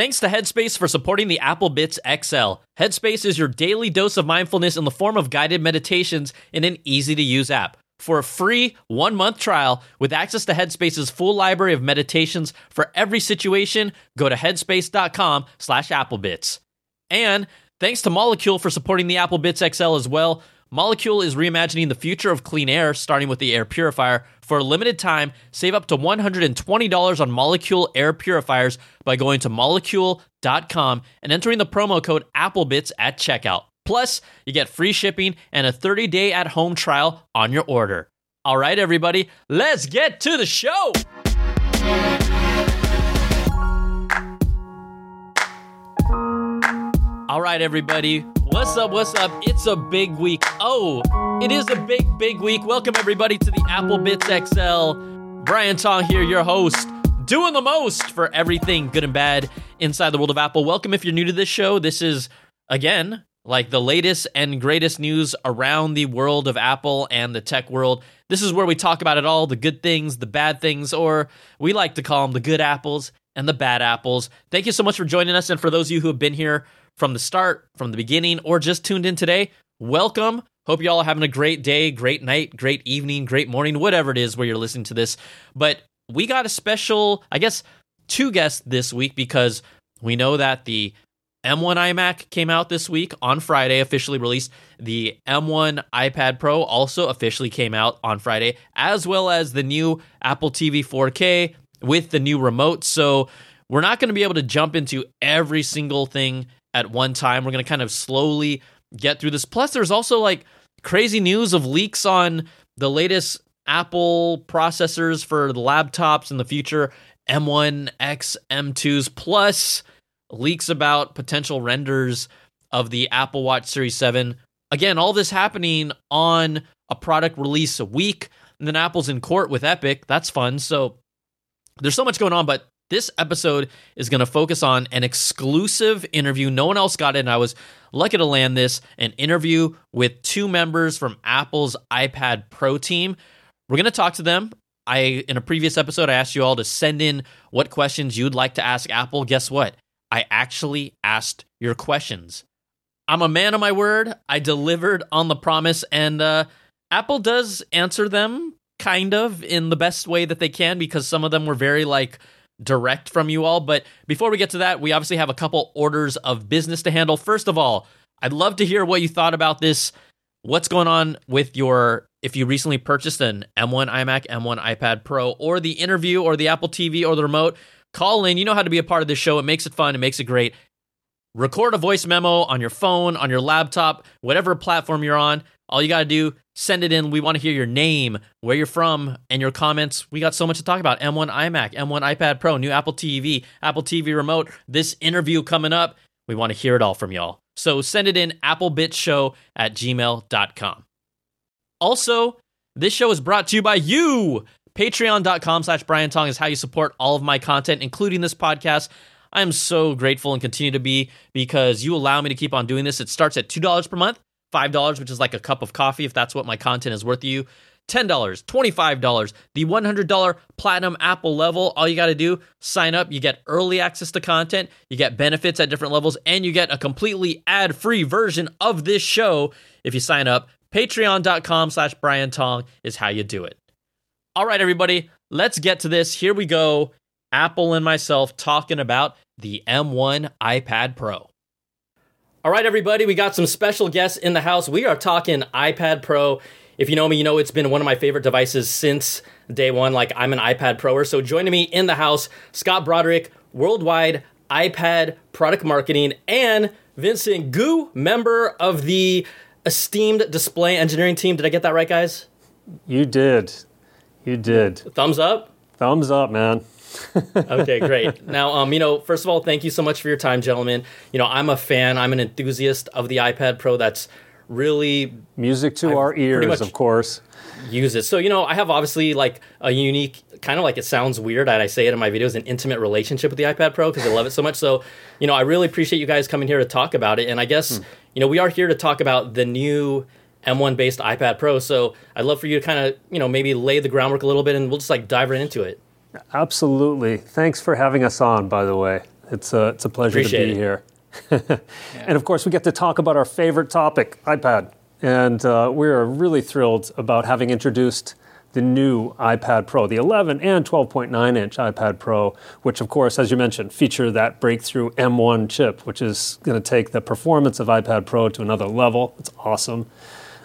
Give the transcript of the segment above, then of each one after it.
Thanks to Headspace for supporting the Apple Bits XL. Headspace is your daily dose of mindfulness in the form of guided meditations in an easy to use app. For a free one month trial with access to Headspace's full library of meditations for every situation, go to headspace.com slash applebits. And thanks to Molekule for supporting the Apple Bits XL as well. Molekule is reimagining the future of clean air, starting with the air purifier. For a limited time, save up to $120 on Molekule air purifiers by going to molekule.com and entering the promo code AppleBits at checkout. Plus, you get free shipping and a 30 day at home trial on your order. All right, everybody, let's get to the show. All right, everybody. What's up? What's up? It's a big week. Oh, it is a big, big week. Welcome, everybody, to the Apple Bits XL. Brian Tong here, your host, doing the most for everything good and bad inside the world of Apple. Welcome if you're new to this show. This is, again, like the latest and greatest news around the world of Apple and the tech world. This is where we talk about it all the good things, the bad things, or we like to call them the good apples and the bad apples. Thank you so much for joining us. And for those of you who have been here from the start, from the beginning, or just tuned in today, welcome. Hope you all are having a great day, great night, great evening, great morning, whatever it is where you're listening to this. But we got a special, I guess, two guests this week because we know that the M1 iMac came out this week on Friday, officially released. The M1 iPad Pro also officially came out on Friday, as well as the new Apple TV 4K with the new remote. So we're not going to be able to jump into every single thing at one time. We're going to kind of slowly get through this. Plus, there's also like crazy news of leaks on the latest Apple processors for the laptops in the future M1, X, M2s, plus leaks about potential renders of the Apple Watch Series 7. Again, all this happening on a product release a week. And then Apple's in court with Epic. That's fun. So there's so much going on, but this episode is going to focus on an exclusive interview. No one else got it, and I was lucky to land this an interview with two members from Apple's iPad Pro team. We're going to talk to them. I in a previous episode I asked you all to send in what questions you'd like to ask Apple. Guess what? I actually asked your questions. I'm a man of my word. I delivered on the promise, and uh, Apple does answer them kind of in the best way that they can because some of them were very like direct from you all. But before we get to that, we obviously have a couple orders of business to handle. First of all, I'd love to hear what you thought about this. What's going on with your if you recently purchased an M1 iMac, M1 iPad Pro, or the interview, or the Apple TV, or the remote? Call in. You know how to be a part of this show. It makes it fun. It makes it great. Record a voice memo on your phone, on your laptop, whatever platform you're on. All you got to do, send it in. We want to hear your name, where you're from, and your comments. We got so much to talk about. M1 iMac, M1 iPad Pro, new Apple TV, Apple TV remote, this interview coming up. We want to hear it all from y'all. So send it in applebitshow at gmail.com. Also, this show is brought to you by you. Patreon.com slash Brian Tong is how you support all of my content, including this podcast. I am so grateful and continue to be because you allow me to keep on doing this. It starts at $2 per month $5, which is like a cup of coffee if that's what my content is worth to you. $10, $25, the $100 platinum Apple level. All you got to do, sign up. You get early access to content, you get benefits at different levels, and you get a completely ad free version of this show if you sign up. Patreon.com slash Brian Tong is how you do it. All right, everybody, let's get to this. Here we go. Apple and myself talking about the M1 iPad Pro. All right, everybody, we got some special guests in the house. We are talking iPad Pro. If you know me, you know it's been one of my favorite devices since day one. Like, I'm an iPad Proer. So, joining me in the house, Scott Broderick, worldwide iPad product marketing, and Vincent Gu, member of the esteemed display engineering team. Did I get that right, guys? You did. You did. Thumbs up? Thumbs up, man okay, great. Now, um, you know, first of all, thank you so much for your time, gentlemen. You know, I'm a fan. I'm an enthusiast of the iPad Pro. That's really music to I've our ears, of course. Use it. So, you know, I have obviously like a unique, kind of like it sounds weird, and I say it in my videos, an intimate relationship with the iPad Pro because I love it so much. So, you know, I really appreciate you guys coming here to talk about it. And I guess, hmm. you know, we are here to talk about the new M1 based iPad Pro. So, I'd love for you to kind of, you know, maybe lay the groundwork a little bit, and we'll just like dive right into it. Absolutely. Thanks for having us on, by the way. It's a, it's a pleasure Appreciate to be it. here. yeah. And of course, we get to talk about our favorite topic, iPad. And uh, we're really thrilled about having introduced the new iPad Pro, the 11 and 12.9 inch iPad Pro, which, of course, as you mentioned, feature that breakthrough M1 chip, which is going to take the performance of iPad Pro to another level. It's awesome.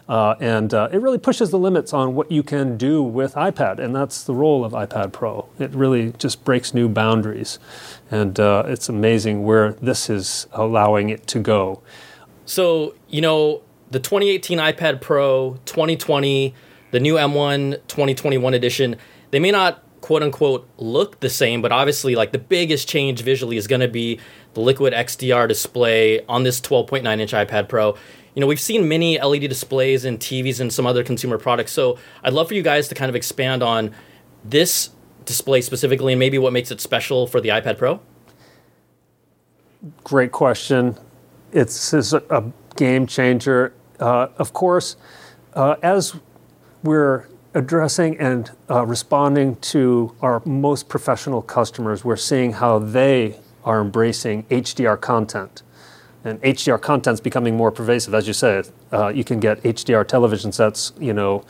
Uh, and uh, it really pushes the limits on what you can do with iPad, and that's the role of iPad Pro. It really just breaks new boundaries, and uh, it's amazing where this is allowing it to go. So, you know, the 2018 iPad Pro, 2020, the new M1 2021 edition, they may not quote unquote look the same, but obviously, like the biggest change visually is going to be the Liquid XDR display on this 12.9 inch iPad Pro you know, we've seen many LED displays in TVs and some other consumer products. So I'd love for you guys to kind of expand on this display specifically and maybe what makes it special for the iPad Pro. Great question. It's, it's a game changer. Uh, of course, uh, as we're addressing and uh, responding to our most professional customers, we're seeing how they are embracing HDR content and HDR content's becoming more pervasive. As you said, uh, you can get HDR television sets, you know,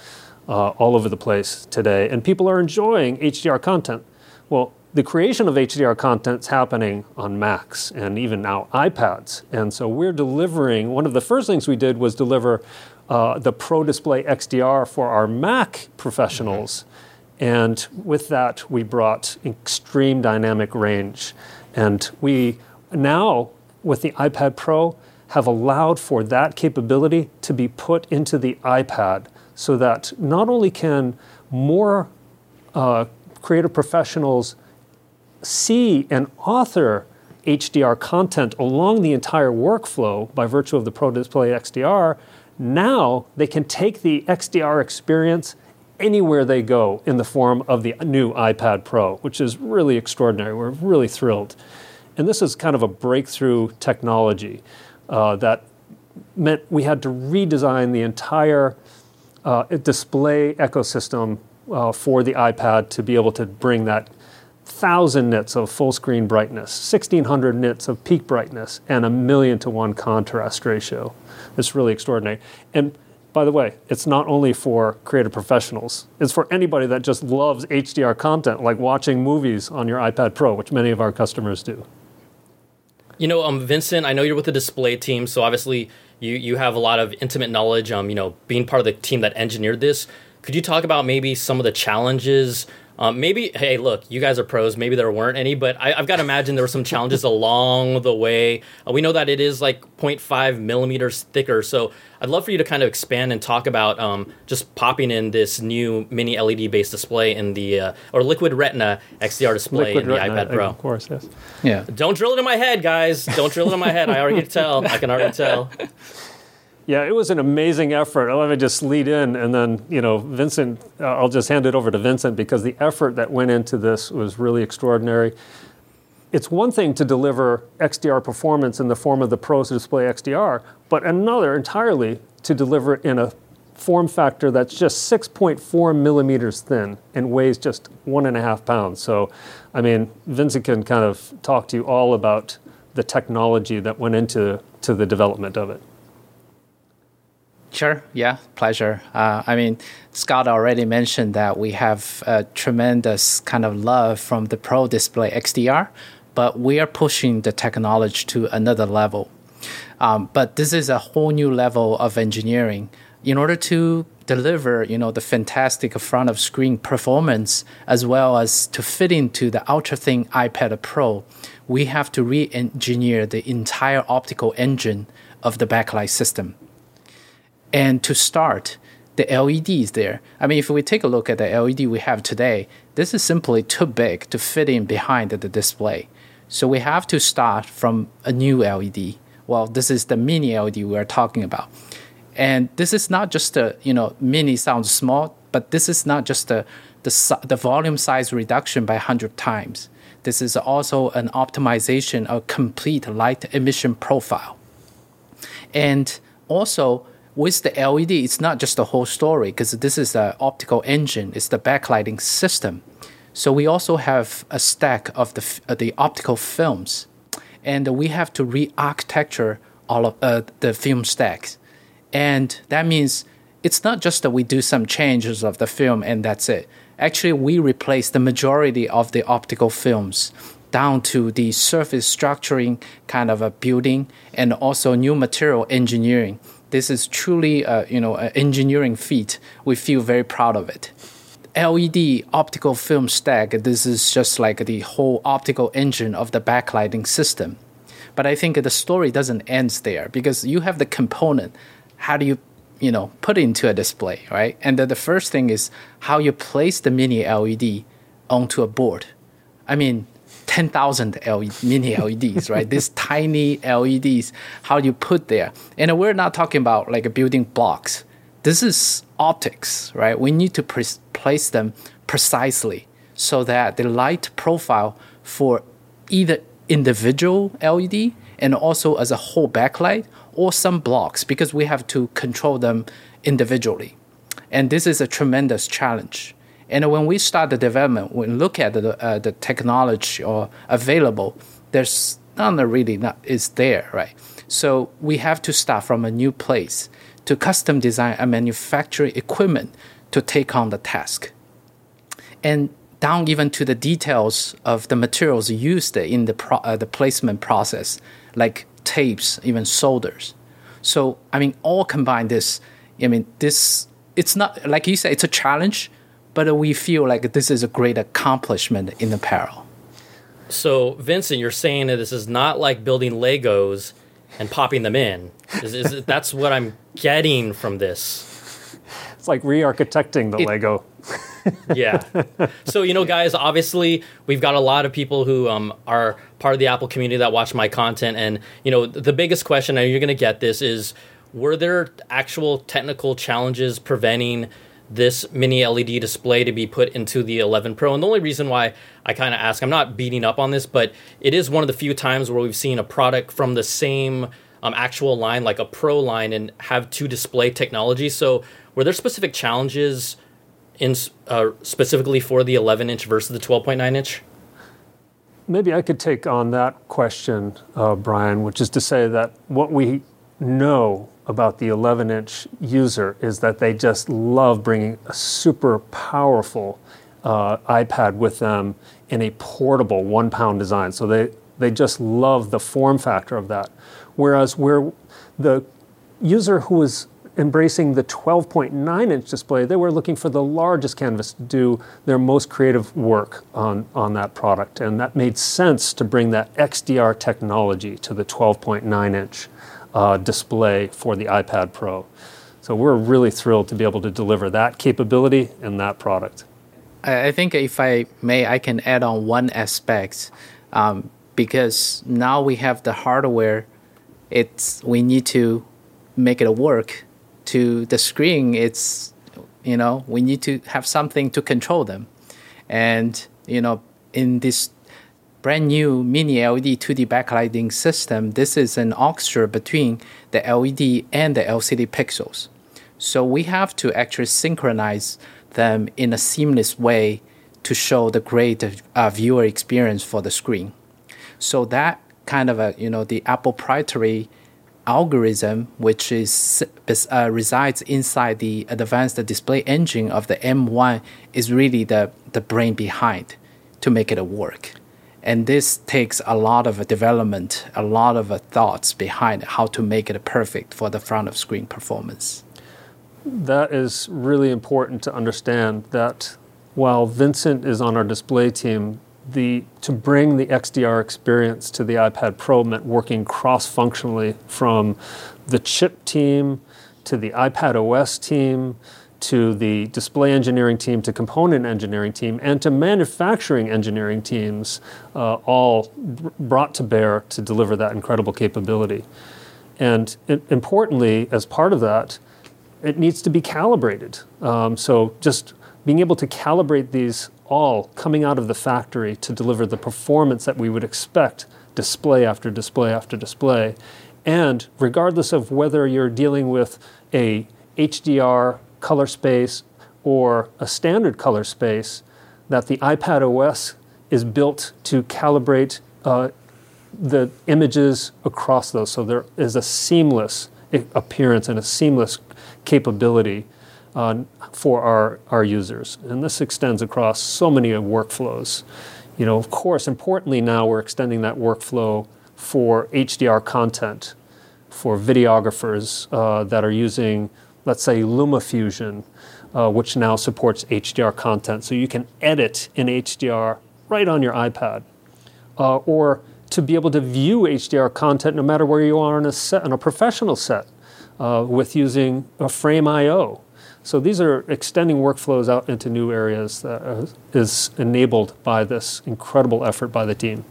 uh, all over the place today, and people are enjoying HDR content. Well, the creation of HDR content is happening on Macs and even now iPads, and so we're delivering. One of the first things we did was deliver uh, the Pro Display XDR for our Mac professionals. Mm-hmm. And with that, we brought extreme dynamic range. And we now with the iPad Pro have allowed for that capability to be put into the iPad so that not only can more uh, creative professionals see and author HDR content along the entire workflow by virtue of the Pro Display XDR, now they can take the XDR experience anywhere they go in the form of the new iPad Pro, which is really extraordinary. We're really thrilled. And this is kind of a breakthrough technology uh, that meant we had to redesign the entire uh, display ecosystem uh, for the iPad to be able to bring that 1,000 nits of full screen brightness, 1,600 nits of peak brightness, and a million to one contrast ratio. It's really extraordinary. And by the way, it's not only for creative professionals, it's for anybody that just loves HDR content, like watching movies on your iPad Pro, which many of our customers do. You know, um, Vincent, I know you're with the display team, so obviously you you have a lot of intimate knowledge. Um, you know, being part of the team that engineered this. Could you talk about maybe some of the challenges um, maybe, hey, look, you guys are pros. Maybe there weren't any, but I, have got to imagine there were some challenges along the way. Uh, we know that it is like 0.5 millimeters thicker. So I'd love for you to kind of expand and talk about um, just popping in this new mini LED based display in the, uh, or Liquid Retina XDR display liquid in the Retina, iPad Pro. Of course, yes. Yeah. Don't drill it in my head, guys. Don't drill it in my head. I already tell. I can already tell. Yeah, it was an amazing effort. Let me just lead in, and then you know, Vincent. Uh, I'll just hand it over to Vincent because the effort that went into this was really extraordinary. It's one thing to deliver XDR performance in the form of the Pros Display XDR, but another entirely to deliver it in a form factor that's just 6.4 millimeters thin and weighs just one and a half pounds. So, I mean, Vincent can kind of talk to you all about the technology that went into to the development of it. Sure. Yeah. Pleasure. Uh, I mean, Scott already mentioned that we have a tremendous kind of love from the Pro Display XDR, but we are pushing the technology to another level. Um, but this is a whole new level of engineering in order to deliver, you know, the fantastic front of screen performance as well as to fit into the ultra thin iPad Pro. We have to re-engineer the entire optical engine of the backlight system. And to start, the LED is there. I mean, if we take a look at the LED we have today, this is simply too big to fit in behind the display. So we have to start from a new LED. Well, this is the mini LED we are talking about. And this is not just a, you know, mini sounds small, but this is not just the, the, the volume size reduction by 100 times. This is also an optimization of complete light emission profile. And also, with the LED, it's not just the whole story because this is the optical engine, it's the backlighting system. So we also have a stack of the, uh, the optical films and we have to re-architecture all of uh, the film stacks, and that means it's not just that we do some changes of the film and that's it. Actually, we replace the majority of the optical films down to the surface structuring kind of a building and also new material engineering. This is truly a, you know an engineering feat. We feel very proud of it. LED optical film stack. This is just like the whole optical engine of the backlighting system. But I think the story doesn't end there because you have the component. How do you you know put into a display, right? And the, the first thing is how you place the mini LED onto a board. I mean, 10,000 LED, mini LEDs, right? These tiny LEDs, how you put there. And we're not talking about like building blocks. This is optics, right? We need to pre- place them precisely so that the light profile for either individual LED and also as a whole backlight or some blocks because we have to control them individually. And this is a tremendous challenge. And when we start the development, when we look at the, uh, the technology or available, there's none really not is there, right? So we have to start from a new place to custom design and manufacture equipment to take on the task. And down even to the details of the materials used in the, pro- uh, the placement process, like tapes, even solders. So, I mean, all combined this, I mean, this, it's not, like you said, it's a challenge, but we feel like this is a great accomplishment in apparel. So, Vincent, you're saying that this is not like building Legos and popping them in. Is, is, that's what I'm getting from this. It's like re-architecting the it, Lego. yeah. So you know, guys, obviously we've got a lot of people who um, are part of the Apple community that watch my content, and you know, the biggest question, and you're going to get this, is were there actual technical challenges preventing this mini LED display to be put into the 11 Pro? And the only reason why I kind of ask, I'm not beating up on this, but it is one of the few times where we've seen a product from the same um, actual line, like a Pro line, and have two display technology. So, were there specific challenges in uh, specifically for the 11 inch versus the 12.9 inch? Maybe I could take on that question, uh, Brian, which is to say that what we know about the 11 inch user is that they just love bringing a super powerful uh, iPad with them in a portable one pound design. So they, they just love the form factor of that. Whereas where the user who is embracing the 12.9 inch display, they were looking for the largest canvas to do their most creative work on, on that product. And that made sense to bring that XDR technology to the 12.9 inch uh, display for the iPad Pro. So we're really thrilled to be able to deliver that capability in that product. I think if I may, I can add on one aspect um, because now we have the hardware. It's we need to make it work to the screen, it's you know we need to have something to control them, and you know in this brand new mini LED 2D backlighting system, this is an oxygen between the LED and the LCD pixels. So we have to actually synchronize them in a seamless way to show the great uh, viewer experience for the screen. So that kind of a you know the Apple proprietary algorithm, which is uh, resides inside the advanced display engine of the M1, is really the, the brain behind to make it work. And this takes a lot of development, a lot of thoughts behind how to make it perfect for the front of screen performance. That is really important to understand that while Vincent is on our display team, the to bring the XDR experience to the iPad Pro meant working cross-functionally from the chip team to the iPad OS team to the display engineering team to component engineering team and to manufacturing engineering teams uh, all brought to bear to deliver that incredible capability and it, importantly as part of that it needs to be calibrated um, so just being able to calibrate these all coming out of the factory to deliver the performance that we would expect display after display after display. And regardless of whether you're dealing with a HDR color space or a standard color space, that the iPad OS is built to calibrate uh, the images across those. So there is a seamless appearance and a seamless capability uh, for our, our users. And this extends across so many workflows. You know, of course, importantly now we're extending that workflow for HDR content for videographers uh, that are using, let's say, LumaFusion, uh, which now supports HDR content. So you can edit in HDR right on your iPad. Uh, or to be able to view HDR content no matter where you are on a set, on a professional set, uh, with using a Frame.io. So these are extending workflows out into new areas that uh, enabled by this incredible effort by the team.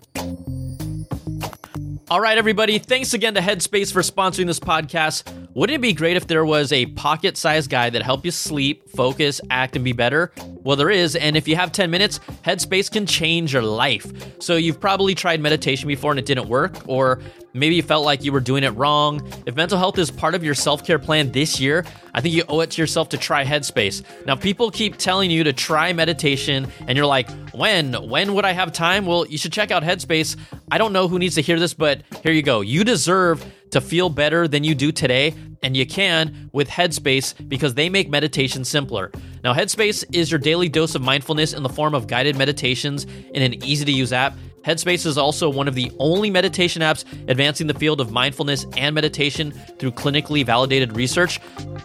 All right, everybody. Thanks again to Headspace for sponsoring this podcast. Wouldn't it be great if there was a pocket sized guide that helped you sleep, focus, act, and be better? Well, there is. And if you have 10 minutes, Headspace can change your life. So you've probably tried meditation before and it didn't work, or maybe you felt like you were doing it wrong. If mental health is part of your self care plan this year, I think you owe it to yourself to try Headspace. Now, people keep telling you to try meditation, and you're like, when? When would I have time? Well, you should check out Headspace. I don't know who needs to hear this, but here you go. You deserve to feel better than you do today, and you can with Headspace because they make meditation simpler. Now, Headspace is your daily dose of mindfulness in the form of guided meditations in an easy to use app. Headspace is also one of the only meditation apps advancing the field of mindfulness and meditation through clinically validated research.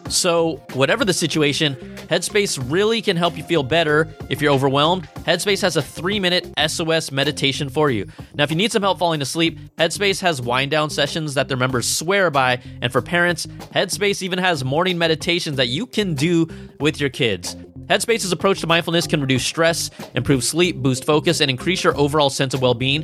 So, whatever the situation, Headspace really can help you feel better if you're overwhelmed. Headspace has a three minute SOS meditation for you. Now, if you need some help falling asleep, Headspace has wind down sessions that their members swear by. And for parents, Headspace even has morning meditations that you can do with your kids. Headspace's approach to mindfulness can reduce stress, improve sleep, boost focus, and increase your overall sense of well being.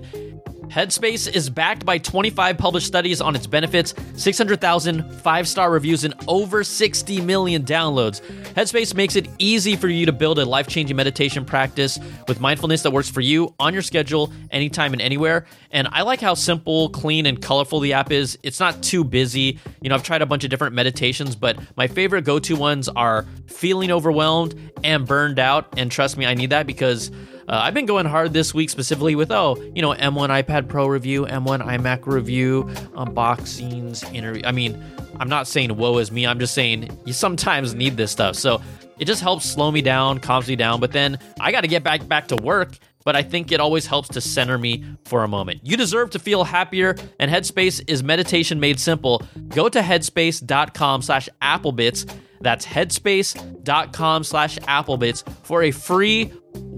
Headspace is backed by 25 published studies on its benefits, 600,000 five star reviews, and over 60 million downloads. Headspace makes it easy for you to build a life changing meditation practice with mindfulness that works for you on your schedule, anytime and anywhere. And I like how simple, clean, and colorful the app is. It's not too busy. You know, I've tried a bunch of different meditations, but my favorite go to ones are feeling overwhelmed and burned out. And trust me, I need that because uh, I've been going hard this week specifically with, oh, you know, M1 iPad Pro review, M1 iMac review, unboxings, interview. I mean, I'm not saying woe is me. I'm just saying you sometimes need this stuff. So it just helps slow me down, calms me down. But then I got to get back back to work. But I think it always helps to center me for a moment. You deserve to feel happier, and Headspace is meditation made simple. Go to headspace.com slash applebits. That's headspace.com slash applebits for a free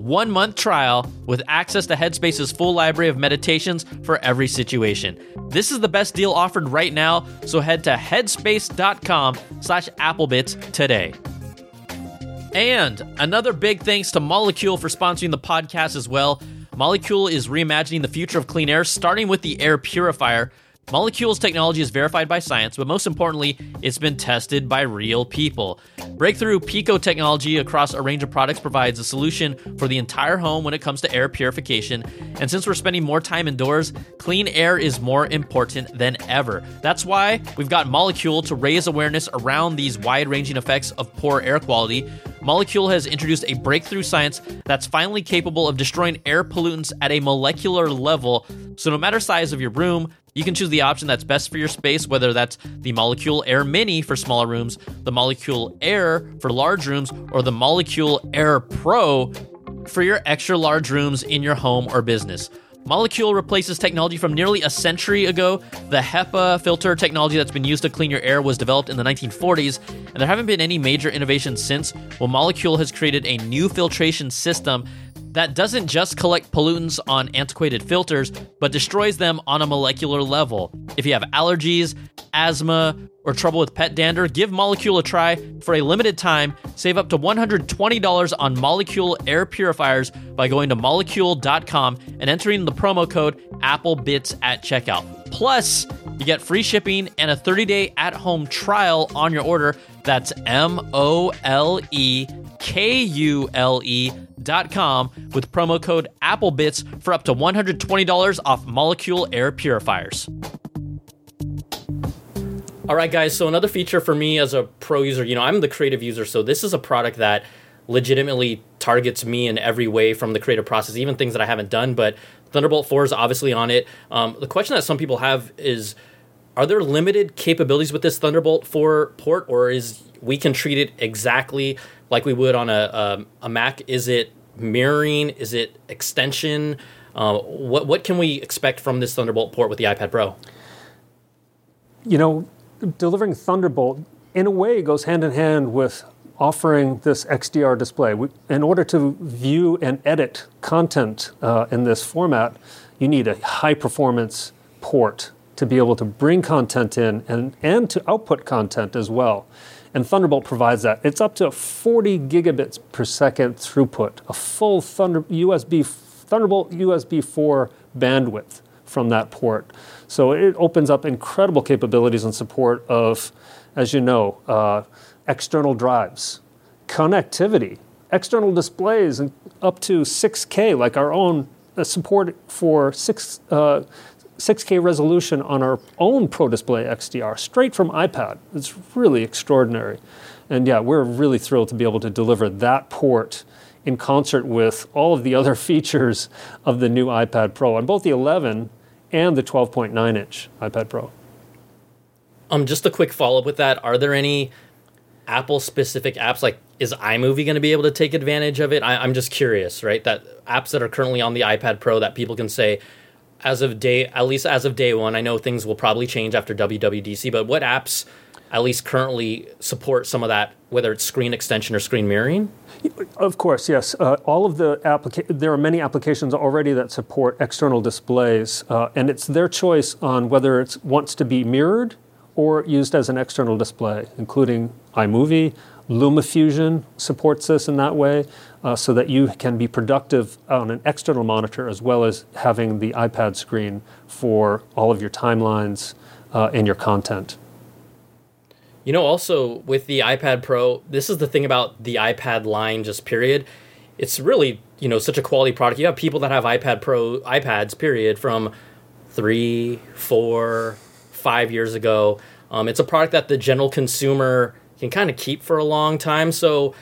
one month trial with access to Headspace's full library of meditations for every situation. This is the best deal offered right now, so head to headspace.com slash applebits today. And another big thanks to Molekule for sponsoring the podcast as well. Molekule is reimagining the future of clean air, starting with the air purifier. Molekule's technology is verified by science, but most importantly, it's been tested by real people. Breakthrough PECO technology across a range of products provides a solution for the entire home when it comes to air purification. And since we're spending more time indoors, clean air is more important than ever. That's why we've got Molekule to raise awareness around these wide ranging effects of poor air quality. Molekule has introduced a breakthrough science that's finally capable of destroying air pollutants at a molecular level. So, no matter size of your room, you can choose the option that's best for your space, whether that's the Molekule Air Mini for smaller rooms, the Molekule Air for large rooms, or the Molekule Air Pro for your extra large rooms in your home or business. Molekule replaces technology from nearly a century ago. The HEPA filter technology that's been used to clean your air was developed in the 1940s, and there haven't been any major innovations since. Well, Molekule has created a new filtration system that doesn't just collect pollutants on antiquated filters, but destroys them on a molecular level. If you have allergies, asthma, or trouble with pet dander, give Molekule a try for a limited time. Save up to $120 on Molekule air purifiers by going to molekule.com and entering the promo code AppleBits at checkout. Plus, you get free shipping and a 30 day at home trial on your order. That's M O L E K U L E dot com with promo code AppleBits for up to $120 off molekule air purifiers. All right, guys. So another feature for me as a pro user, you know, I'm the creative user, so this is a product that legitimately targets me in every way from the creative process, even things that I haven't done. But Thunderbolt 4 is obviously on it. Um, the question that some people have is are there limited capabilities with this Thunderbolt 4 port, or is we can treat it exactly like we would on a, a, a Mac? Is it mirroring? Is it extension? Uh, what what can we expect from this Thunderbolt port with the iPad Pro? You know, delivering Thunderbolt in a way goes hand in hand with offering this XDR display. We, in order to view and edit content uh, in this format, you need a high performance port to be able to bring content in and, and to output content as well. And Thunderbolt provides that. It's up to 40 gigabits per second throughput, a full Thunder, USB, Thunderbolt USB 4 bandwidth from that port. So it opens up incredible capabilities and support of, as you know, uh, external drives, connectivity, external displays, and up to 6K, like our own uh, support for 6, uh, 6K resolution on our own Pro Display XDR straight from iPad. It's really extraordinary. And yeah, we're really thrilled to be able to deliver that port in concert with all of the other features of the new iPad Pro on both the 11 and the 12.9 inch iPad Pro. Um, just a quick follow up with that. Are there any Apple specific apps like is iMovie going to be able to take advantage of it? I, I'm just curious, right? That apps that are currently on the iPad Pro that people can say, as of day at least as of day one i know things will probably change after wwdc but what apps at least currently support some of that whether it's screen extension or screen mirroring? Of course yes. Uh, all of the applica- there are many applications already that support external displays uh, and it's their choice on whether it wants to be mirrored or used as an external display including imovie LumaFusion supports this in that way uh, so that you can be productive on an external monitor as well as having the iPad screen for all of your timelines uh, and your content. You know, also with the iPad Pro, this is the thing about the iPad line, just period. It's really, you know, such a quality product. You have people that have iPad Pro, iPads, period, from three, four, five years ago. Um, it's a product that the general consumer can kind of keep for a long time. So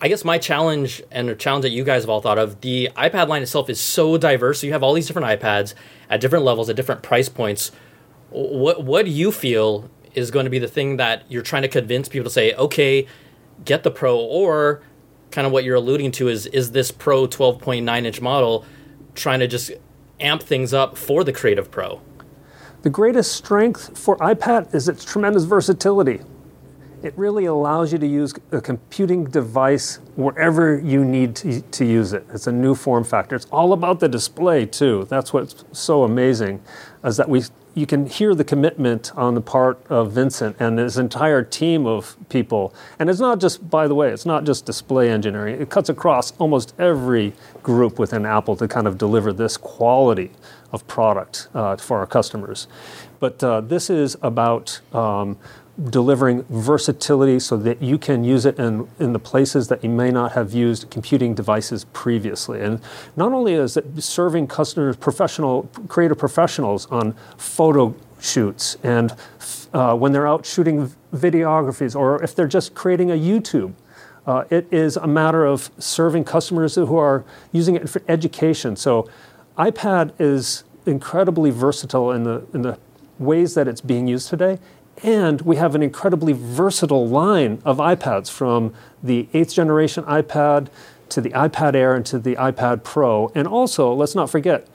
I guess my challenge and a challenge that you guys have all thought of, the iPad line itself is so diverse. So you have all these different iPads at different levels, at different price points. What what do you feel is going to be the thing that you're trying to convince people to say, okay, get the Pro, or kind of what you're alluding to is is this Pro 12.9 inch model trying to just amp things up for the Creative Pro? The greatest strength for iPad is its tremendous versatility. It really allows you to use a computing device wherever you need to, to, use it. It's a new form factor. It's all about the display too. That's what's so amazing, is that we you can hear the commitment on the part of Vincent and his entire team of people. And it's not just, by the way, it's not just display engineering. It cuts across almost every group within Apple to kind of deliver this quality of product uh, for our customers. But uh, this is about um, delivering versatility so that you can use it in, in the places that you may not have used computing devices previously. And not only is it serving customers, professional, creative professionals on photo shoots and uh, when they're out shooting videographies or if they're just creating a YouTube. Uh, it is a matter of serving customers who are using it for education. So iPad is incredibly versatile in the, in the ways that it's being used today and we have an incredibly versatile line of iPads from the eighth generation iPad to the iPad Air and to the iPad Pro. And also, let's not forget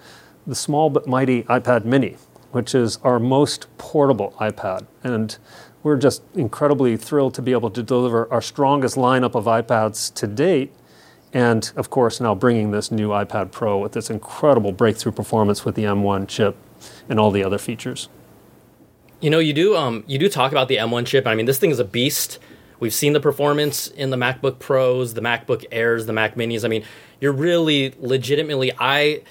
the small but mighty iPad Mini, which is our most portable iPad. And we're just incredibly thrilled to be able to deliver our strongest lineup of iPads to date. And of course, now bringing this new iPad Pro with this incredible breakthrough performance with the M1 chip and all the other features. You know, you do um, you do talk about the M1 chip. I mean, this thing is a beast. We've seen the performance in the MacBook Pros, the MacBook Airs, the Mac Minis. I mean, you're really legitimately I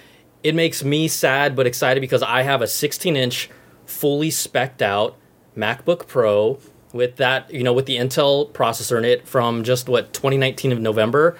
it makes me sad but excited because I have a 16-inch fully specced out MacBook Pro with that, you know, with the Intel processor in it from just what 2019 of November,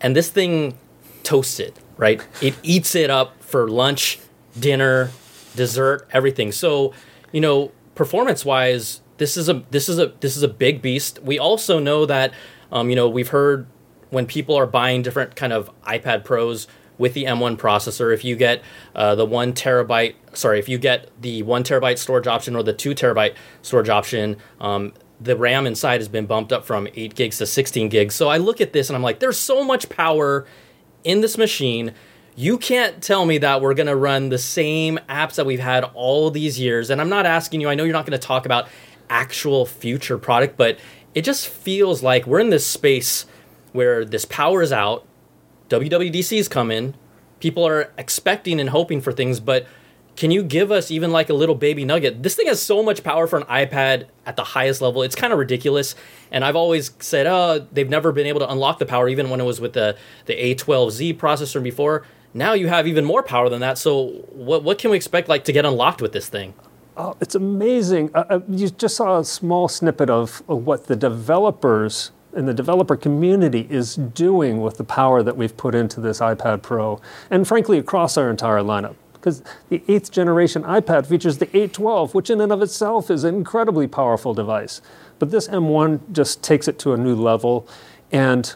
and this thing toasts it, right? It eats it up for lunch, dinner, dessert, everything. So, you know, performance wise, this is a this is a this is a big beast. We also know that um, you know we've heard when people are buying different kind of iPad Pros with the M1 processor. If you get uh, the one terabyte, sorry, if you get the one terabyte storage option or the two terabyte storage option, um, the RAM inside has been bumped up from 8 gigs to 16 gigs. So I look at this and I'm like, there's so much power in this machine. You can't tell me that we're going to run the same apps that we've had all these years. And I'm not asking you, I know you're not going to talk about actual future product, but it just feels like we're in this space where this power is out, WWDC is coming, people are expecting and hoping for things, but can you give us even like a little baby nugget? This thing has so much power for an iPad at the highest level. It's kind of ridiculous. And I've always said, oh, they've never been able to unlock the power, even when it was with the, the A12Z processor before. Now you have even more power than that. So what, what can we expect like to get unlocked with this thing? Oh, it's amazing. Uh, uh you just saw a small snippet of, of what the developers and the developer community is doing with the power that we've put into this iPad Pro, and frankly, across our entire lineup because the eighth generation iPad features the A12, which in and of itself is an incredibly powerful device. But this M1 just takes it to a new level, and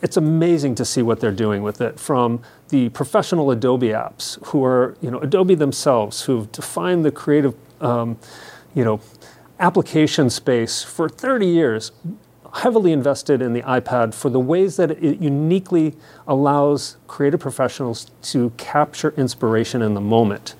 it's amazing to see what they're doing with it from the professional Adobe apps, who are, you know, Adobe themselves, who've defined the creative, um, you know, application space for 30 years, heavily invested in the iPad for the ways that it uniquely allows creative professionals to capture inspiration in the moment.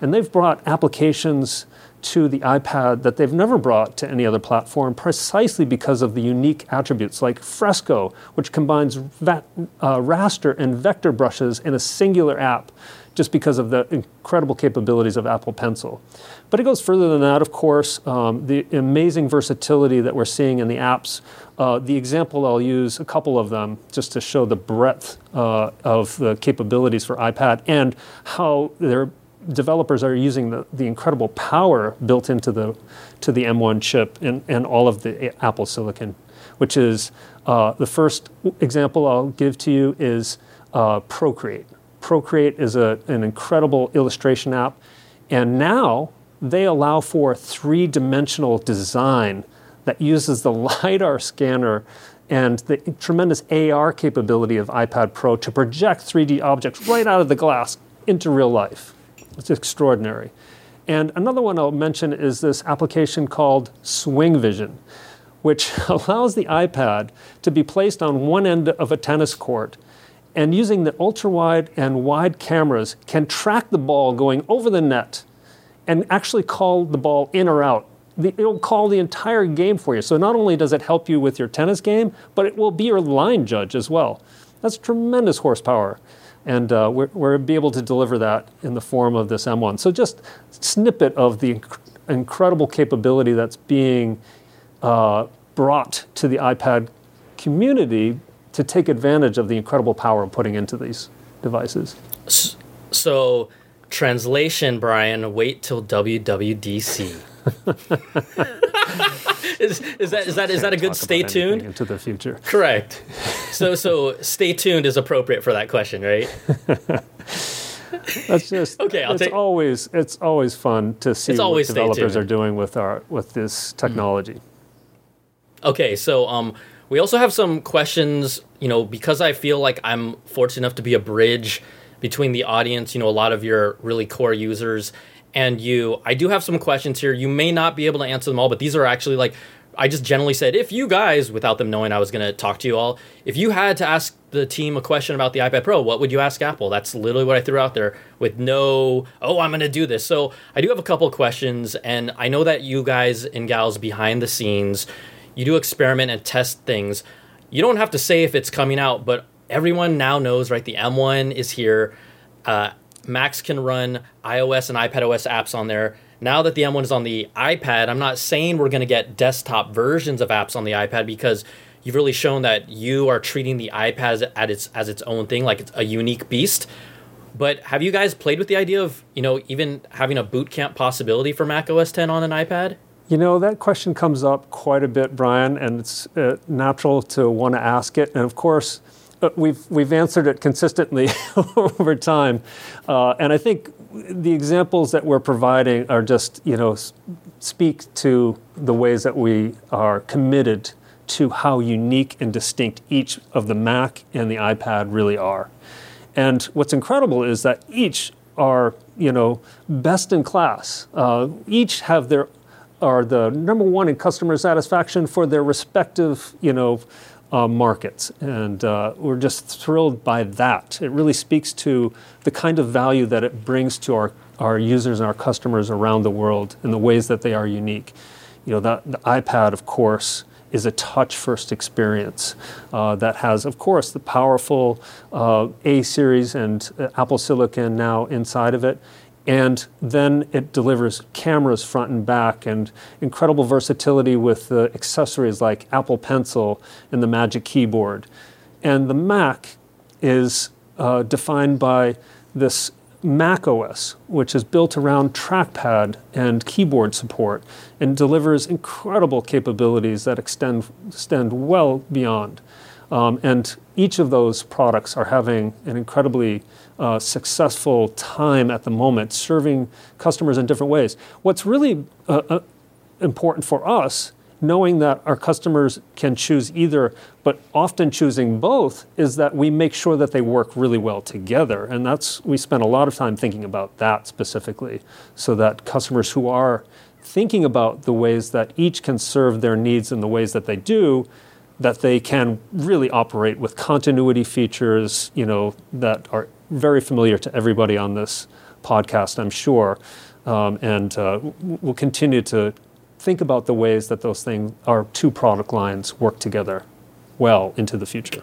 And they've brought applications to the iPad that they've never brought to any other platform precisely because of the unique attributes like Fresco, which combines va- uh, raster and vector brushes in a singular app just because of the incredible capabilities of Apple Pencil. But it goes further than that, of course. Um, the amazing versatility that we're seeing in the apps. Uh, the example I'll use, a couple of them, just to show the breadth uh, of the capabilities for iPad and how their developers are using the, the incredible power built into the to the M1 chip and, and all of the Apple silicon, which is uh, the first example I'll give to you is uh, Procreate. Procreate is a, an incredible illustration app. And now they allow for three dimensional design that uses the LiDAR scanner and the tremendous AR capability of iPad Pro to project 3D objects right out of the glass into real life. It's extraordinary. And another one I'll mention is this application called Swing Vision, which allows the iPad to be placed on one end of a tennis court and using the ultra wide and wide cameras can track the ball going over the net and actually call the ball in or out. It'll call the entire game for you. So not only does it help you with your tennis game, but it will be your line judge as well. That's tremendous horsepower. And uh, we're, we're be able to deliver that in the form of this M1. So just snippet of the inc- incredible capability that's being uh, brought to the iPad community to take advantage of the incredible power I'm putting into these devices. So, translation, Brian, wait till WWDC. is, is that is that is that a good stay tuned into the future? Correct. So so stay tuned is appropriate for that question, right? That's just okay. I'll it's take, always it's always fun to see what developers are doing with our with this technology. Okay, so um, we also have some questions, you know, because I feel like I'm fortunate enough to be a bridge between the audience, you know, a lot of your really core users and you. I do have some questions here. You may not be able to answer them all, but these are actually like I just generally said, if you guys, without them knowing I was going to talk to you all, if you had to ask the team a question about the iPad Pro, what would you ask Apple? That's literally what I threw out there with no, oh, I'm going to do this. So I do have a couple questions, and I know that you guys and gals behind the scenes, you do experiment and test things. You don't have to say if it's coming out, but everyone now knows, right? The M1 is here. Uh, Macs can run iOS and iPadOS apps on there. Now that the M1 is on the iPad, I'm not saying we're going to get desktop versions of apps on the iPad because you've really shown that you are treating the iPad as its as its own thing, like it's a unique beast. But have you guys played with the idea of you know even having a boot camp possibility for Mac OS 10 on an iPad? You know, that question comes up quite a bit, Brian, and it's uh, natural to want to ask it. And of course, we've, we've answered it consistently over time. Uh, and I think the examples that we're providing are just, you know, speak to the ways that we are committed to how unique and distinct each of the Mac and the iPad really are. And what's incredible is that each are you know best in class. Uh, each have their are the number one in customer satisfaction for their respective you know uh, markets, and uh, we're just thrilled by that. It really speaks to the kind of value that it brings to our our users and our customers around the world in the ways that they are unique. You know, that, the iPad, of course, is a touch first experience uh, that has, of course, the powerful uh, A series and uh, Apple Silicon now inside of it. And then it delivers cameras front and back and incredible versatility with the accessories like Apple Pencil and the Magic Keyboard. And the Mac is uh, defined by this Mac OS, which is built around trackpad and keyboard support and delivers incredible capabilities that extend, extend well beyond. Um, and each of those products are having an incredibly uh, successful time at the moment, serving customers in different ways. What's really uh, uh, important for us knowing that our customers can choose either, but often choosing both, is that we make sure that they work really well together. And that's, we spend a lot of time thinking about that specifically, so that customers who are thinking about the ways that each can serve their needs in the ways that they do, that they can really operate with continuity features, you know, that are very familiar to everybody on this podcast, I'm sure. Um, and uh, we'll continue to think about the ways that those things, our two product lines, work together well into the future.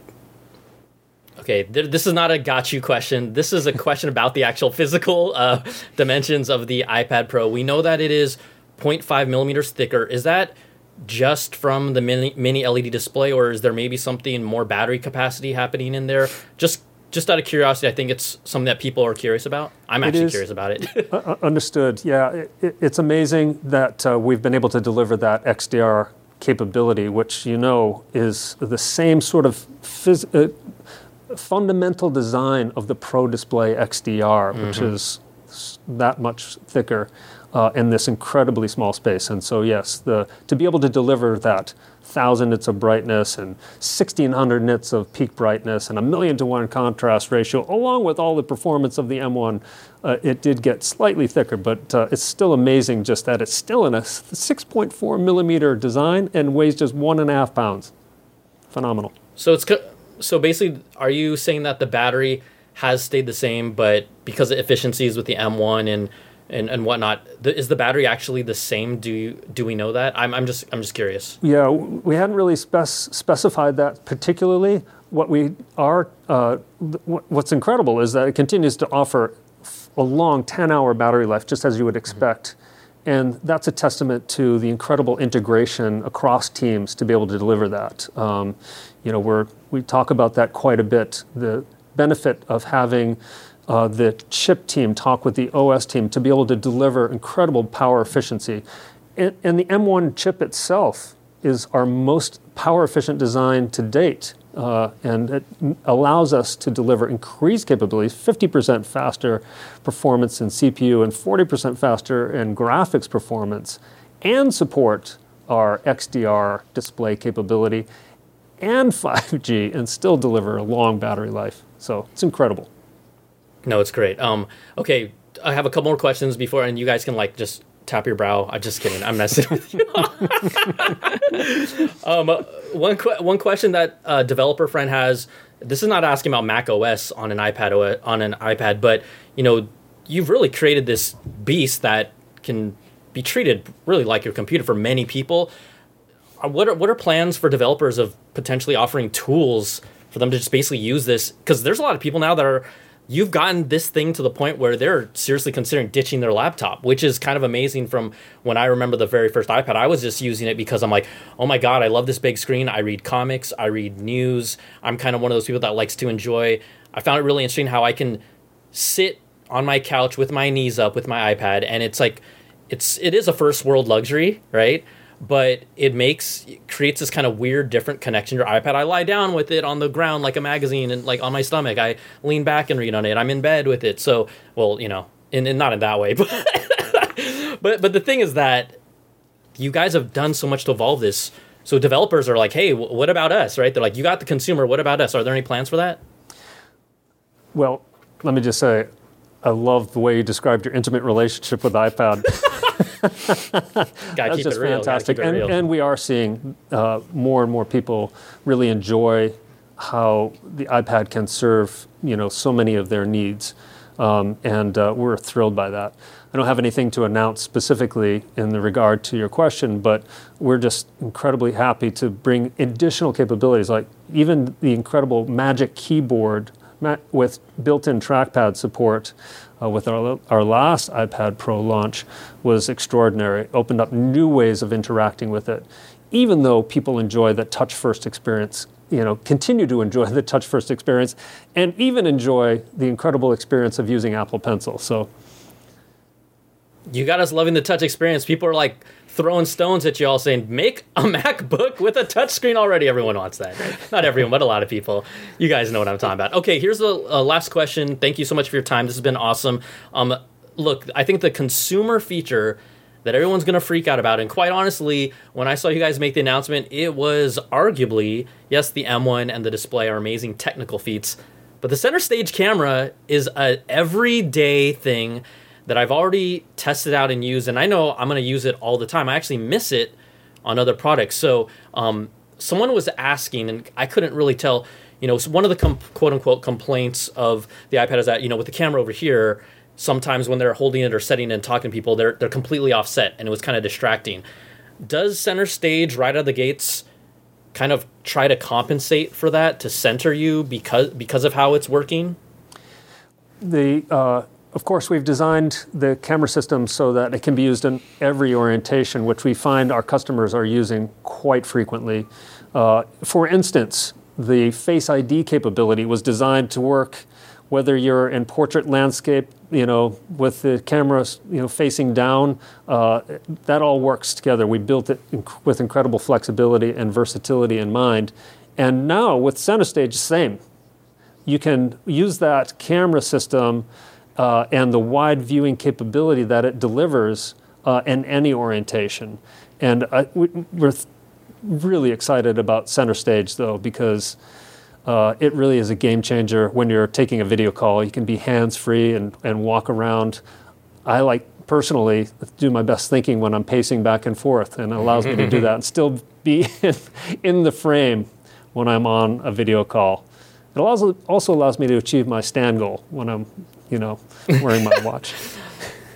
Okay, this is not a got you question. This is a question about the actual physical uh, dimensions of the iPad Pro. We know that it is 0.5 millimeters thicker. Is that just from the mini, mini LED display, or is there maybe something more battery capacity happening in there? Just just out of curiosity, I think it's something that people are curious about. I'm actually curious about it. uh, understood. Yeah, it, it's amazing that uh, we've been able to deliver that XDR capability, which you know is the same sort of phys- uh, fundamental design of the Pro Display XDR, mm-hmm. which is that much thicker uh, in this incredibly small space. And so, yes, the, to be able to deliver that 1,000 nits of brightness and 1,600 nits of peak brightness and a million to one contrast ratio, along with all the performance of the M1, uh, it did get slightly thicker, but uh, it's still amazing just that it's still in a 6.4 millimeter design and weighs just one and a half pounds. Phenomenal. So it's so basically, are you saying that the battery has stayed the same, but because of efficiencies with the M1 and and, and whatnot. The, is the battery actually the same? Do you, do we know that? I'm, I'm just I'm just curious. Yeah, we hadn't really spec- specified that particularly. What we are, uh, what's incredible is that it continues to offer a long 10-hour battery life, just as you would expect. Mm-hmm. And that's a testament to the incredible integration across teams to be able to deliver that. Um, you know, we're, we talk about that quite a bit. The benefit of having uh, the chip team talk with the OS team to be able to deliver incredible power efficiency. And, and the M1 chip itself is our most power efficient design to date. Uh, and it allows us to deliver increased capabilities, 50% faster performance in CPU and 40% faster in graphics performance, and support our XDR display capability and 5G and still deliver a long battery life. So it's incredible. No, it's great. Um, okay, I have a couple more questions before, and you guys can like just tap your brow. I'm just kidding. I'm messing with you. um, one one question that a developer friend has. This is not asking about Mac OS on an iPad on an iPad, but you know, you've really created this beast that can be treated really like your computer for many people. Uh, what are what are plans for developers of potentially offering tools for them to just basically use this? Because there's a lot of people now that are you've gotten this thing to the point where they're seriously considering ditching their laptop, which is kind of amazing from when I remember the very first iPad. I was just using it because I'm like, oh my God, I love this big screen. I read comics, I read news. I'm kind of one of those people that likes to enjoy. I found it really interesting how I can sit on my couch with my knees up with my iPad and it's like it's it is a first world luxury, right? But it makes creates this kind of weird different connection to your ipad. I lie down with it on the ground like a magazine and like on my stomach. I lean back and read on it. I'm in bed with it. So well you know and, and not in that way but but but the thing is that you guys have done so much to evolve this. So developers are like hey what about us? Right? They're like you got the consumer. What about us? Are there any plans for that? Well, let me just say, I love the way you described your intimate relationship with iPad. Gotta That's keep just it real. gotta fantastic. And, and we are seeing uh, more and more people really enjoy how the iPad can serve you know so many of their needs, um, and uh, we're thrilled by that. I don't have anything to announce specifically in the regard to your question, but we're just incredibly happy to bring additional capabilities, like even the incredible Magic Keyboard ma- with built-in trackpad support. Uh, with our, our last iPad Pro launch was extraordinary. Opened up new ways of interacting with it, even though people enjoy the touch first experience, you know, continue to enjoy the touch first experience, and even enjoy the incredible experience of using Apple Pencil. So you got us loving the touch experience. People are like throwing stones at you all saying, make a MacBook with a touchscreen already. Everyone wants that. Not everyone, but a lot of people. You guys know what I'm talking about. Okay, here's the uh, last question. Thank you so much for your time. This has been awesome. Um, look, I think the consumer feature that everyone's going to freak out about, and quite honestly, when I saw you guys make the announcement, it was arguably, yes, the M1 and the display are amazing technical feats, but the center stage camera is a everyday thing that I've already tested out and used, and I know I'm going to use it all the time. I actually miss it on other products. So, um, someone was asking, and I couldn't really tell. You know, one of the com- quote unquote complaints of the iPad is that you know with the camera over here, sometimes when they're holding it or setting it and talking to people, they're they're completely offset, and it was kind of distracting. Does center stage right out of the gates kind of try to compensate for that to center you because because of how it's working? the uh, of course we've designed the camera system so that it can be used in every orientation, which we find our customers are using quite frequently. Uh, for instance, the Face ID capability was designed to work whether you're in portrait landscape, you know, with the camera, you know, facing down. Uh, that all works together. We built it inc- with incredible flexibility and versatility in mind. And now with Center Stage, same you can use that camera system uh, and the wide viewing capability that it delivers uh, in any orientation. And I, we, we're th- really excited about Center Stage, though, because uh, it really is a game changer when you're taking a video call. You can be hands free and, and walk around. I like personally do my best thinking when I'm pacing back and forth, and it allows me to do that and still be in, in the frame when I'm on a video call. It allows, also allows me to achieve my stand goal when I'm, you know, wearing my watch.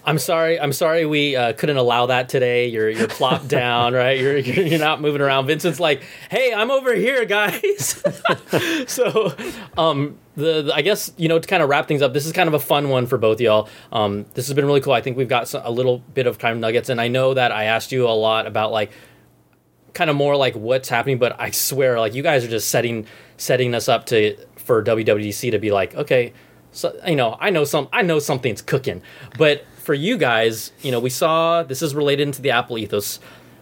I'm sorry. I'm sorry we uh, couldn't allow that today. You're you're plopped down, right? You're, you're you're not moving around. Vincent's like, "Hey, I'm over here, guys." so, um, the, the- I guess you know to kind of wrap things up. This is kind of a fun one for both y'all. Um, this has been really cool. I think we've got some, a little bit of kind of nuggets, and I know that I asked you a lot about like kind of more like what's happening, but I swear, like you guys are just setting setting us up to for WWDC to be like, okay, so you know, I know some, I know something's cooking, but for you guys, you know, we saw this is related into the Apple ethos.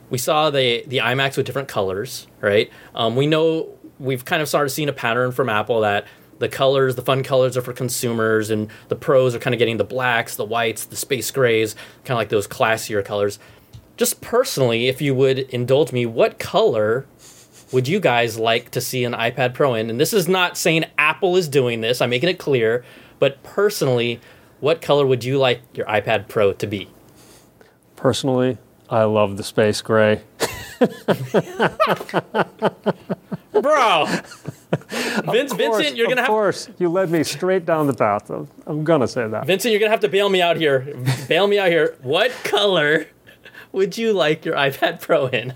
We saw the the iMacs with different colors, right? Um, we know we've kind of started seeing a pattern from Apple that the colors, the fun colors, are for consumers, and the pros are kind of getting the blacks, the whites, the space grays, kind of like those classier colors just personally, if you would indulge me, what color would you guys like to see an iPad Pro in? And this is not saying Apple is doing this, I'm making it clear, but personally, what color would you like your iPad Pro to be? Personally, I love the space gray. Bro! Vince, Vincent, you're gonna have course, you led me straight down the path. I'm, I'm gonna say that. Vincent, you're gonna have to bail me out here. bail me out here. What color would you like your iPad Pro in?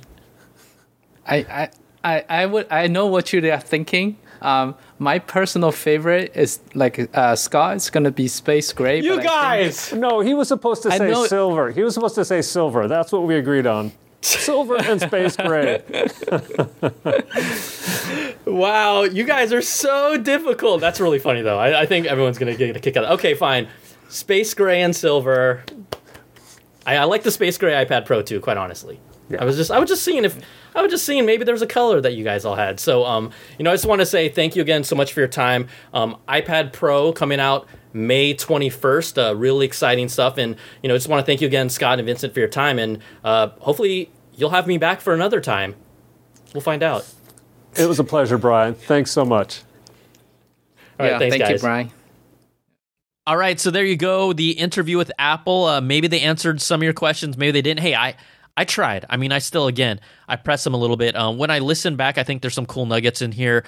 I, I, I, I would I know what you are thinking. Um, my personal favorite is like uh, Scott. It's gonna be space gray. You but I think- guys! No, he was supposed to say know- silver. He was supposed to say silver. That's what we agreed on. Silver and space gray. Wow, you guys are so difficult. That's really funny though. I, I think everyone's gonna get a kick out of that. Okay, fine. Space gray and silver. I, I like the space gray iPad Pro too, quite honestly. Yeah. I was just I was just seeing if I was just seeing maybe there was a color that you guys all had. So um, you know, I just want to say thank you again so much for your time. Um, iPad Pro coming out May 21st. Uh, really exciting stuff. And you know, just want to thank you again, Scott and Vincent, for your time. And uh, hopefully you'll have me back for another time. We'll find out. It was a pleasure, Brian. Thanks so much. All right, yeah, thanks, thank guys. you, Brian. All right, so there you go. The interview with Apple. Uh, maybe they answered some of your questions. Maybe they didn't. Hey, I I tried. I mean, I still again I press them a little bit. Um, when I listen back, I think there's some cool nuggets in here.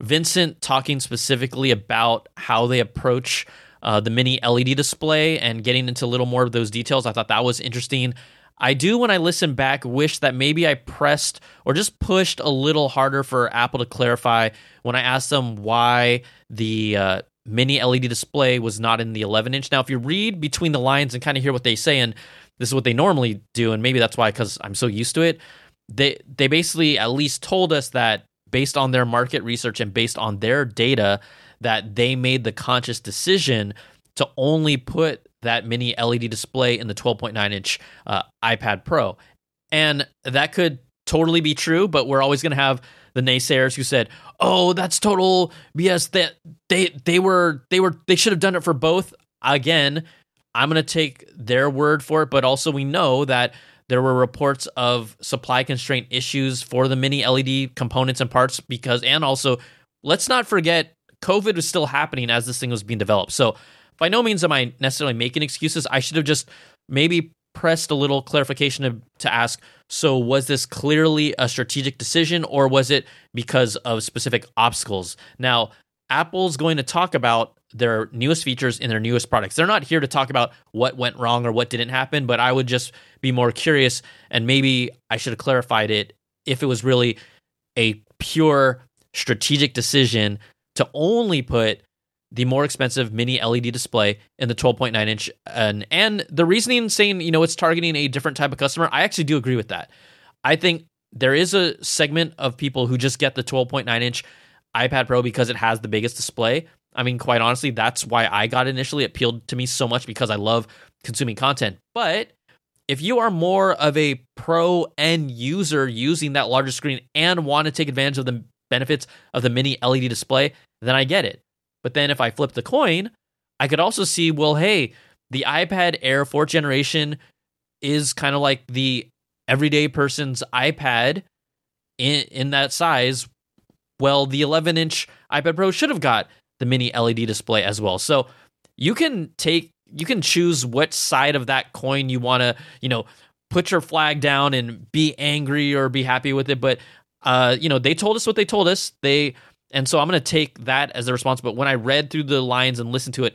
Vincent talking specifically about how they approach uh, the mini LED display and getting into a little more of those details. I thought that was interesting. I do, when I listen back, wish that maybe I pressed or just pushed a little harder for Apple to clarify when I asked them why the uh, mini LED display was not in the 11 inch. Now, if you read between the lines and kind of hear what they say, and this is what they normally do, and maybe that's why because I'm so used to it, they they basically at least told us that based on their market research and based on their data, that they made the conscious decision to only put that mini LED display in the 12.9 inch uh, iPad Pro. And that could totally be true, but we're always going to have the naysayers who said, "Oh, that's total BS. That they they were they were they should have done it for both." Again, I'm going to take their word for it, but also we know that there were reports of supply constraint issues for the mini LED components and parts because and also let's not forget COVID was still happening as this thing was being developed. So by no means am I necessarily making excuses. I should have just maybe pressed a little clarification to, to ask so was this clearly a strategic decision or was it because of specific obstacles? Now, Apple's going to talk about their newest features in their newest products. They're not here to talk about what went wrong or what didn't happen, but I would just be more curious and maybe I should have clarified it if it was really a pure strategic decision to only put the more expensive mini LED display in the 12.9 inch. And, and the reasoning saying, you know, it's targeting a different type of customer, I actually do agree with that. I think there is a segment of people who just get the 12.9 inch iPad Pro because it has the biggest display. I mean, quite honestly, that's why I got initially. It appealed to me so much because I love consuming content. But if you are more of a pro end user using that larger screen and want to take advantage of the benefits of the mini LED display, then I get it. But then if I flip the coin, I could also see, well, hey, the iPad Air fourth generation is kind of like the everyday person's iPad in in that size. Well, the 11 inch iPad Pro should have got the mini LED display as well. So you can take you can choose what side of that coin you want to, you know, put your flag down and be angry or be happy with it. But uh, you know, they told us what they told us. They and so I'm going to take that as the response. But when I read through the lines and listened to it,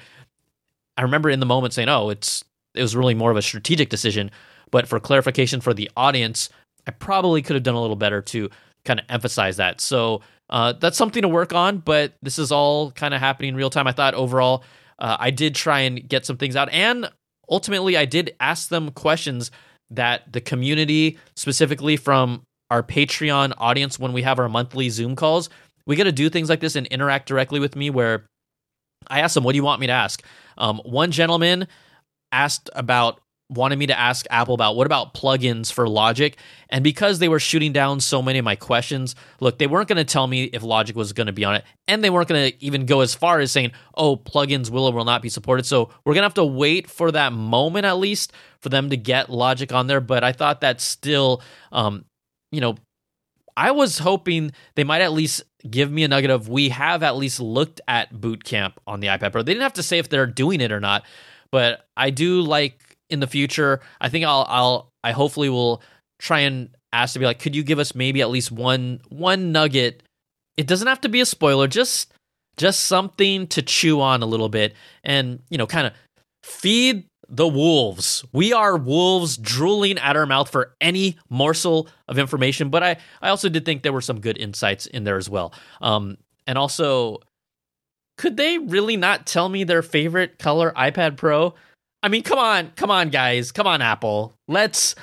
I remember in the moment saying, "Oh, it's it was really more of a strategic decision." But for clarification for the audience, I probably could have done a little better to kind of emphasize that. So uh, that's something to work on. But this is all kind of happening in real time. I thought overall, uh, I did try and get some things out, and ultimately, I did ask them questions that the community, specifically from our Patreon audience, when we have our monthly Zoom calls, we got to do things like this and interact directly with me where I asked them, what do you want me to ask? Um, one gentleman asked about wanted me to ask Apple about what about plugins for Logic. And because they were shooting down so many of my questions, look, they weren't going to tell me if Logic was going to be on it. And they weren't going to even go as far as saying, oh, plugins will or will not be supported. So we're going to have to wait for that moment at least for them to get Logic on there. But I thought that still, um, you know, I was hoping they might at least give me a nugget of we have at least looked at boot camp on the iPad Pro. They didn't have to say if they're doing it or not, but I do like in the future. I think I'll I'll I hopefully will try and ask to be like, could you give us maybe at least one one nugget? It doesn't have to be a spoiler, just just something to chew on a little bit and you know kind of feed the wolves. We are wolves drooling at our mouth for any morsel of information. But I, I also did think there were some good insights in there as well. Um, and also, could they really not tell me their favorite color iPad Pro? I mean, come on, come on, guys, come on, Apple. Let's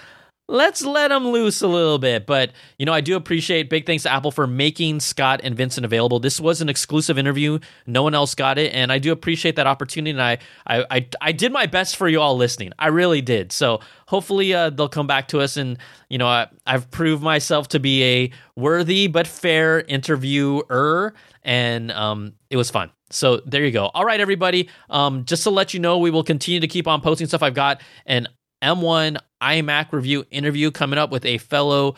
let's let them loose a little bit. But, you know, I do appreciate big thanks to Apple for making Scott and Vincent available. This was an exclusive interview. No one else got it. And I do appreciate that opportunity. And I, I, I, I did my best for you all listening. I really did. So hopefully uh, they'll come back to us. And, you know, I, I've proved myself to be a worthy but fair interviewer. And um, it was fun. So there you go. All right, everybody. Um, just to let you know, we will continue to keep on posting stuff. I've got an M1 iMac review interview coming up with a fellow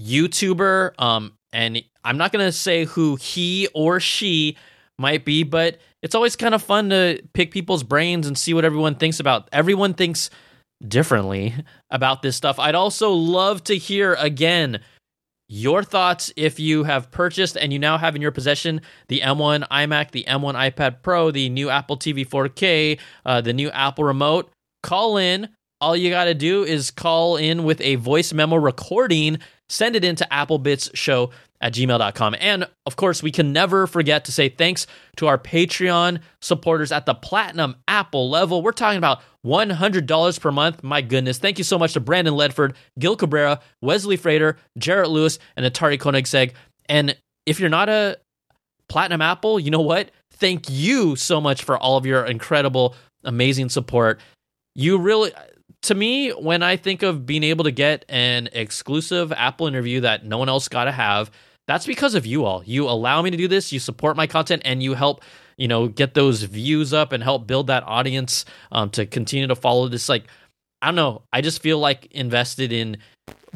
YouTuber. Um, and I'm not going to say who he or she might be, but it's always kind of fun to pick people's brains and see what everyone thinks about. Everyone thinks differently about this stuff. I'd also love to hear again your thoughts if you have purchased and you now have in your possession the M1 iMac, the M1 iPad Pro, the new Apple TV 4K, uh, the new Apple Remote. Call in. All you got to do is call in with a voice memo recording, send it into applebitsshow at gmail.com. And of course, we can never forget to say thanks to our Patreon supporters at the platinum Apple level. We're talking about $100 per month. My goodness. Thank you so much to Brandon Ledford, Gil Cabrera, Wesley Frater, Jarrett Lewis, and Atari Koenigsegg. And if you're not a platinum Apple, you know what? Thank you so much for all of your incredible, amazing support. You really, to me, when I think of being able to get an exclusive Apple interview that no one else got to have, that's because of you all. You allow me to do this, you support my content, and you help, you know, get those views up and help build that audience um, to continue to follow this. Like, I don't know. I just feel like invested in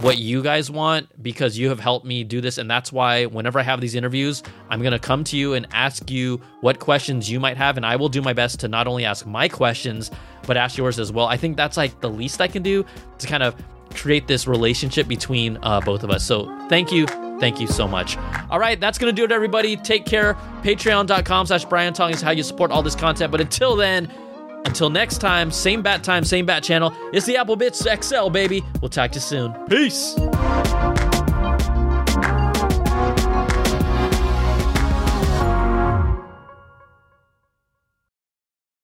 what you guys want because you have helped me do this. And that's why whenever I have these interviews, I'm going to come to you and ask you what questions you might have. And I will do my best to not only ask my questions, but ask yours as well. I think that's like the least I can do to kind of create this relationship between uh, both of us. So thank you. Thank you so much. All right, that's going to do it, everybody. Take care. Patreon.com slash Brian Tong is how you support all this content. But until then, until next time, same bat time, same bat channel. It's the Apple Bits XL, baby. We'll talk to you soon. Peace.